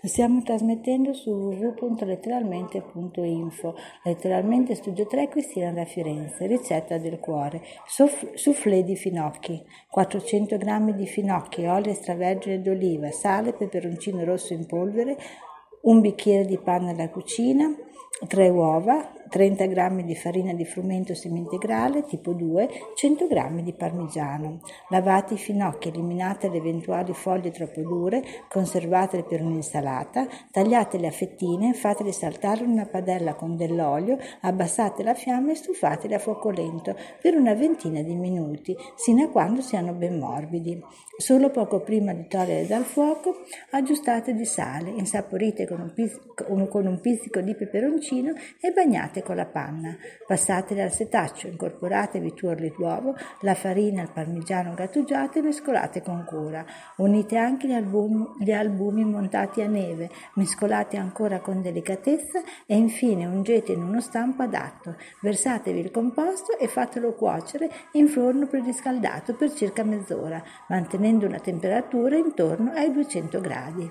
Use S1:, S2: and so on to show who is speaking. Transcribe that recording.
S1: Stiamo trasmettendo su www.letteralmente.info. Letteralmente Studio 3 Cristina da Firenze. Ricetta del cuore. Soufflé di finocchi. 400 g di finocchi, olio extravergine d'oliva, sale, peperoncino rosso in polvere, un bicchiere di panna alla cucina, 3 uova, 30 g di farina di frumento semi-integrale tipo 2, 100 g di parmigiano. Lavate i finocchi, eliminate le eventuali foglie troppo dure, conservatele per un'insalata, tagliatele a fettine, fatele saltare in una padella con dell'olio, abbassate la fiamma e stufatele a fuoco lento per una ventina di minuti, sino a quando siano ben morbidi. Solo poco prima di togliere dal fuoco, aggiustate di sale, insaporite con un, pizzico, con un pizzico di peperoncino e bagnate con la panna. Passatele al setaccio, incorporatevi tuorli d'uovo, la farina, il parmigiano grattugiato e mescolate con cura. Unite anche gli albumi, gli albumi montati a neve, mescolate ancora con delicatezza e infine ungete in uno stampo adatto. Versatevi il composto e fatelo cuocere in forno preriscaldato per circa mezz'ora, mantenendo una temperatura intorno ai 200 gradi.